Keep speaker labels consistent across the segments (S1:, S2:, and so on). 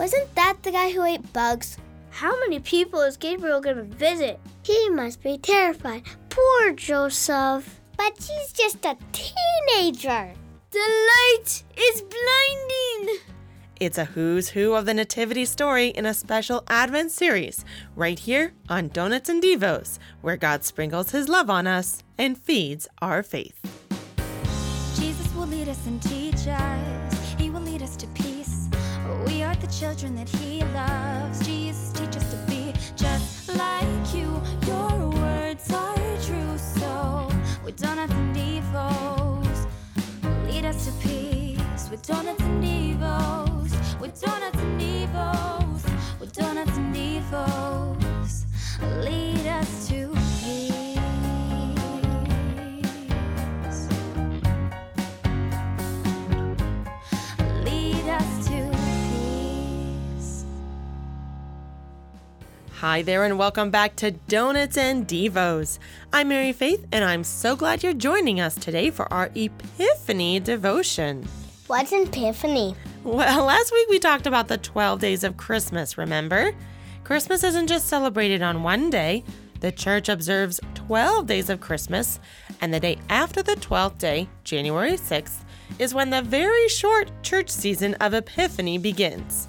S1: Wasn't that the guy who ate bugs?
S2: How many people is Gabriel going to visit?
S1: He must be terrified. Poor Joseph. But he's just a teenager.
S2: The light is blinding.
S3: It's a who's who of the Nativity story in a special Advent series right here on Donuts and Devos, where God sprinkles his love on us and feeds our faith.
S4: Jesus will lead us and teach us. He will lead us to peace. We are the children that He loves. Jesus, teach us to be just like you. Your words are true, so we don't have to devos. Lead us to peace. We don't have to devos. We don't have to devos. We don't have to devos.
S3: Hi there, and welcome back to Donuts and Devos. I'm Mary Faith, and I'm so glad you're joining us today for our Epiphany devotion.
S1: What's an epiphany?
S3: Well, last week we talked about the 12 days of Christmas, remember? Christmas isn't just celebrated on one day. The church observes 12 days of Christmas, and the day after the 12th day, January 6th, is when the very short church season of Epiphany begins.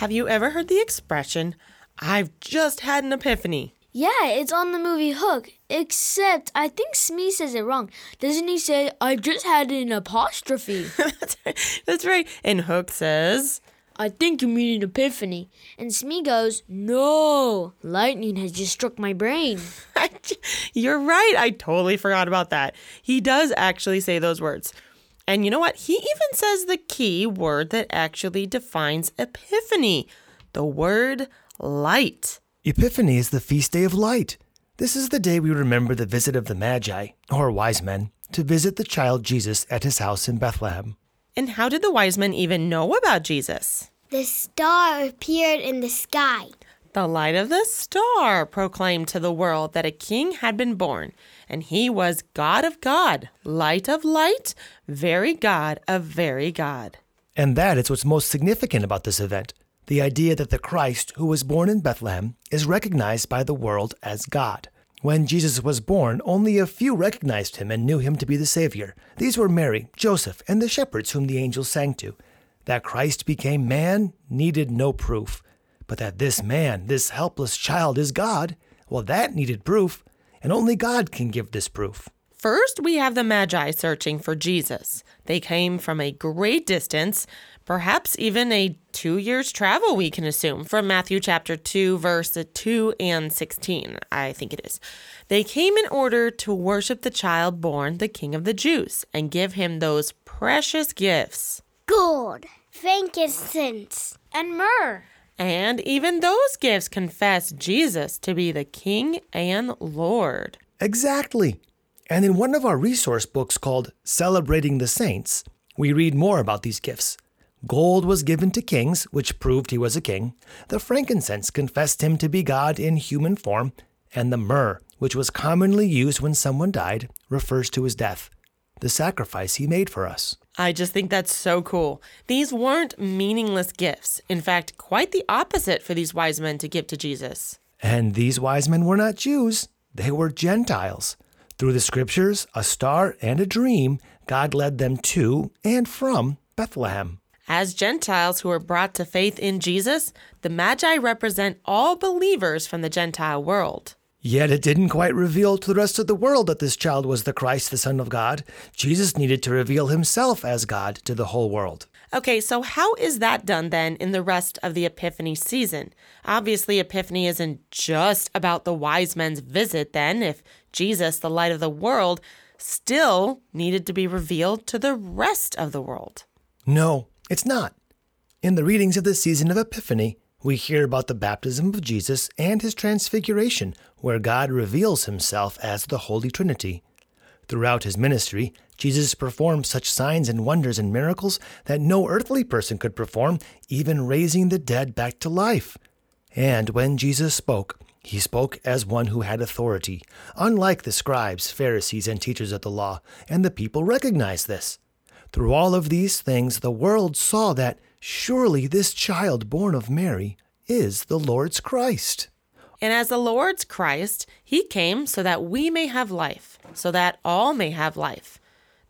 S3: Have you ever heard the expression, I've just had an epiphany?
S2: Yeah, it's on the movie Hook. Except I think Smee says it wrong. Doesn't he say I just had an apostrophe?
S3: That's right. That's right. And Hook says,
S2: I think you mean an epiphany. And Smee goes, No, lightning has just struck my brain.
S3: You're right. I totally forgot about that. He does actually say those words. And you know what? He even says the key word that actually defines epiphany the word light.
S5: Epiphany is the feast day of light. This is the day we remember the visit of the Magi, or wise men, to visit the child Jesus at his house in Bethlehem.
S3: And how did the wise men even know about Jesus?
S1: The star appeared in the sky.
S3: The light of the star proclaimed to the world that a king had been born, and he was God of God, light of light, very God of very God.
S5: And that is what's most significant about this event the idea that the Christ who was born in Bethlehem is recognized by the world as God. When Jesus was born, only a few recognized him and knew him to be the Savior. These were Mary, Joseph, and the shepherds whom the angels sang to. That Christ became man needed no proof. But that this man, this helpless child, is God, well, that needed proof, and only God can give this proof.
S3: First, we have the Magi searching for Jesus. They came from a great distance, perhaps even a two years' travel, we can assume, from Matthew chapter 2, verse 2 and 16, I think it is. They came in order to worship the child born, the King of the Jews, and give him those precious gifts.
S1: Gold, frankincense,
S2: and myrrh.
S3: And even those gifts confess Jesus to be the King and Lord.
S5: Exactly. And in one of our resource books called Celebrating the Saints, we read more about these gifts. Gold was given to kings, which proved he was a king. The frankincense confessed him to be God in human form. And the myrrh, which was commonly used when someone died, refers to his death, the sacrifice he made for us.
S3: I just think that's so cool. These weren't meaningless gifts. In fact, quite the opposite for these wise men to give to Jesus.
S5: And these wise men were not Jews, they were Gentiles. Through the scriptures, a star, and a dream, God led them to and from Bethlehem.
S3: As Gentiles who are brought to faith in Jesus, the Magi represent all believers from the Gentile world.
S5: Yet it didn't quite reveal to the rest of the world that this child was the Christ, the Son of God. Jesus needed to reveal himself as God to the whole world.
S3: Okay, so how is that done then in the rest of the Epiphany season? Obviously, Epiphany isn't just about the wise men's visit, then, if Jesus, the light of the world, still needed to be revealed to the rest of the world.
S5: No, it's not. In the readings of the season of Epiphany, we hear about the baptism of Jesus and his transfiguration, where God reveals himself as the Holy Trinity. Throughout his ministry, Jesus performed such signs and wonders and miracles that no earthly person could perform, even raising the dead back to life. And when Jesus spoke, he spoke as one who had authority, unlike the scribes, Pharisees, and teachers of the law, and the people recognized this. Through all of these things, the world saw that surely this child born of Mary is the Lord's Christ.
S3: And as the Lord's Christ, he came so that we may have life, so that all may have life.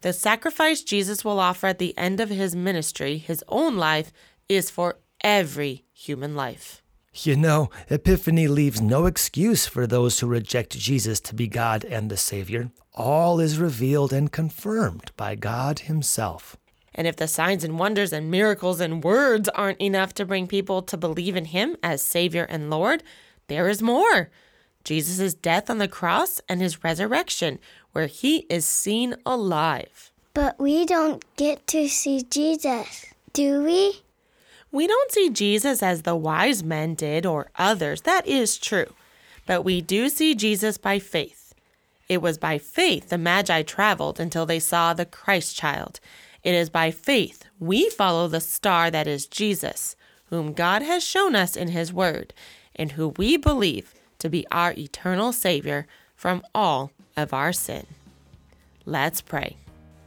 S3: The sacrifice Jesus will offer at the end of his ministry, his own life, is for every human life.
S5: You know, Epiphany leaves no excuse for those who reject Jesus to be God and the Savior. All is revealed and confirmed by God Himself.
S3: And if the signs and wonders and miracles and words aren't enough to bring people to believe in him as Savior and Lord, there is more. Jesus' death on the cross and his resurrection, where he is seen alive.
S1: But we don't get to see Jesus, do we?
S3: We don't see Jesus as the wise men did or others. That is true. But we do see Jesus by faith. It was by faith the Magi traveled until they saw the Christ child. It is by faith we follow the star that is Jesus, whom God has shown us in his word, and who we believe to be our eternal Savior from all of our sin. Let's pray.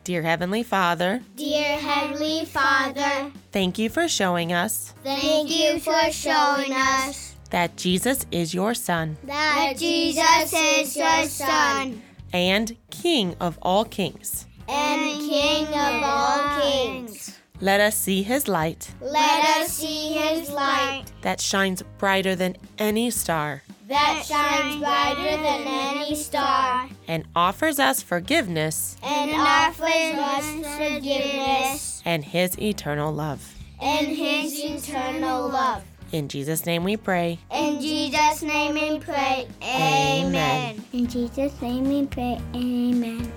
S3: Dear Heavenly Father,
S1: Dear Heavenly Father,
S3: thank you for showing us
S1: thank you for showing us
S3: that Jesus is your Son
S1: that Jesus is your Son
S3: and King of all kings.
S1: And King of all kings.
S3: Let us see his light
S1: Let us see his light
S3: that shines brighter than any star
S1: that shines brighter than any star
S3: and offers us forgiveness
S1: and offers us forgiveness
S3: and his eternal love.
S1: and his eternal love.
S3: In Jesus' name we pray.
S1: In Jesus' name we pray. Amen. In Jesus' name we pray. Amen.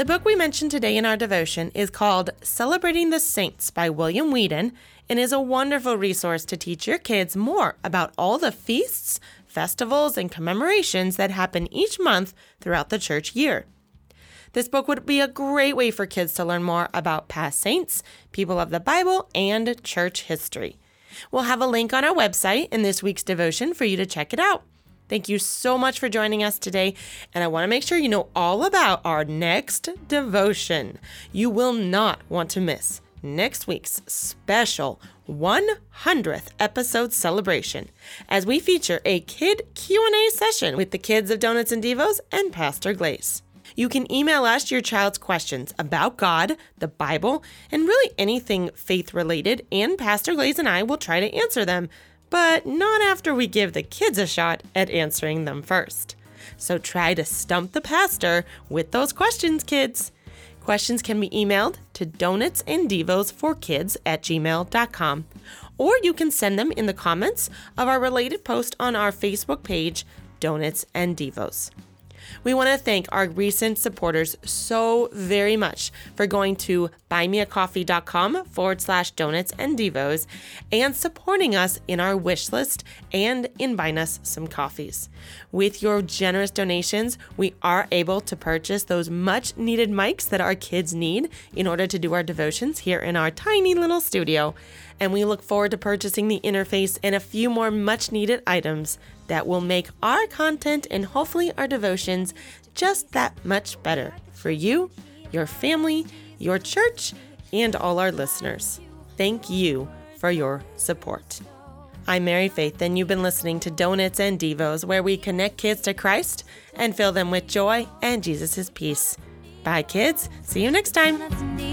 S3: The book we mentioned today in our devotion is called Celebrating the Saints by William Weedon and is a wonderful resource to teach your kids more about all the feasts, festivals, and commemorations that happen each month throughout the church year. This book would be a great way for kids to learn more about past saints, people of the Bible, and church history. We'll have a link on our website in this week's devotion for you to check it out. Thank you so much for joining us today, and I want to make sure you know all about our next devotion. You will not want to miss next week's special 100th episode celebration as we feature a kid Q&A session with the kids of Donuts and Devos and Pastor Glaze. You can email us your child's questions about God, the Bible, and really anything faith related, and Pastor Glaze and I will try to answer them, but not after we give the kids a shot at answering them first. So try to stump the pastor with those questions, kids. Questions can be emailed to donutsanddevos4kids at gmail.com, or you can send them in the comments of our related post on our Facebook page, Donuts and Devos. We want to thank our recent supporters so very much for going to buymeacoffee.com forward slash donuts and devos and supporting us in our wish list and in buying us some coffees. With your generous donations, we are able to purchase those much needed mics that our kids need in order to do our devotions here in our tiny little studio. And we look forward to purchasing the interface and a few more much needed items that will make our content and hopefully our devotions just that much better for you, your family, your church, and all our listeners. Thank you for your support. I'm Mary Faith, and you've been listening to Donuts and Devos, where we connect kids to Christ and fill them with joy and Jesus' peace. Bye, kids. See you next time.